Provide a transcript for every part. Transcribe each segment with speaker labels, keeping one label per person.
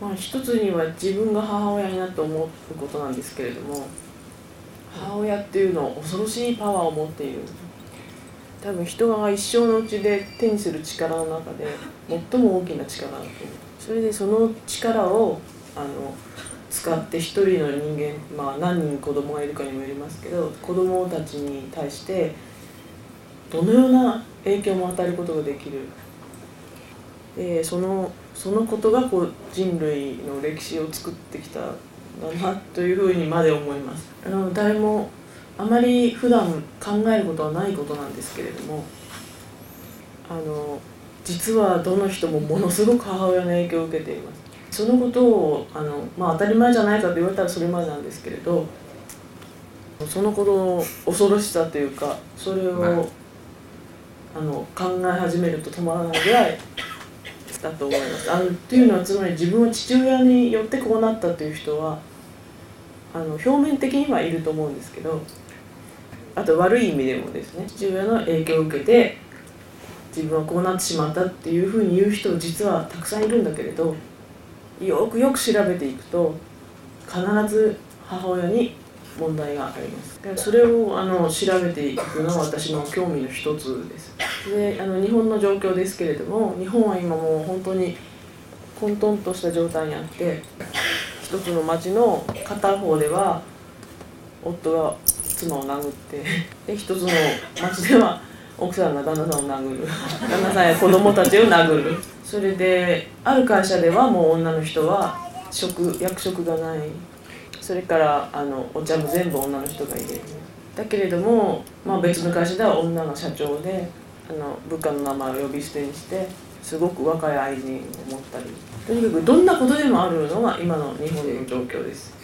Speaker 1: まあ、一つには自分が母親になって思うことなんですけれども母親っていうのは恐ろしいパワーを持っている。多分人が一生のうちで手にする力の中で最も大きな力だと思う。それでその力をあの使って一人の人間まあ何人子供がいるかにもよりますけど子供たちに対してどのような影響も与えることができる。でそのそのことがこう人類の歴史を作ってきたんだなというふうにまで思います。あの誰もあまり普段考えることはないことなんですけれどもあの実はどの人もものすごく母親の影響を受けています。そのことをあの、まあ、当たり前じゃないかと言われたらそれまでなんですけれどそのことの恐ろしさというかそれをあの考え始めると止まらないぐらいだと思います。あのっていうのはつまり自分は父親によってこうなったという人はあの表面的にはいると思うんですけどあと悪い意味でもですね父親の影響を受けて自分はこうなってしまったっていうふうに言う人実はたくさんいるんだけれどよくよく調べていくと必ず母親に問題がありますそれをあの調べていくのは私の興味の一つですであの日本の状況ですけれども日本は今もう本当に混沌とした状態にあって一つの町の片方では夫が妻を殴ってで一つの町では奥さんが旦那さんを殴る。旦那さんや子供たちを殴る。それである会社ではもう女の人は職役職がない。それからあのお茶も全部女の人が入れる。だけれども、まあ、別の会社では女が社長であの部下の名前を呼び捨てにしてすごく若い愛人を持ったりとにかくどんなことでもあるのが今の日本の状況です。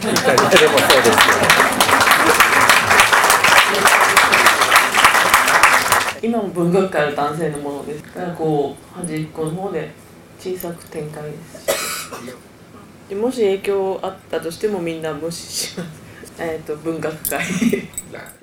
Speaker 2: でもそうですよ。
Speaker 1: 今も文学界は男性のものです。からこう端っこの方で小さく展開ですでもし影響あったとしてもみんな無視します。えっと文学界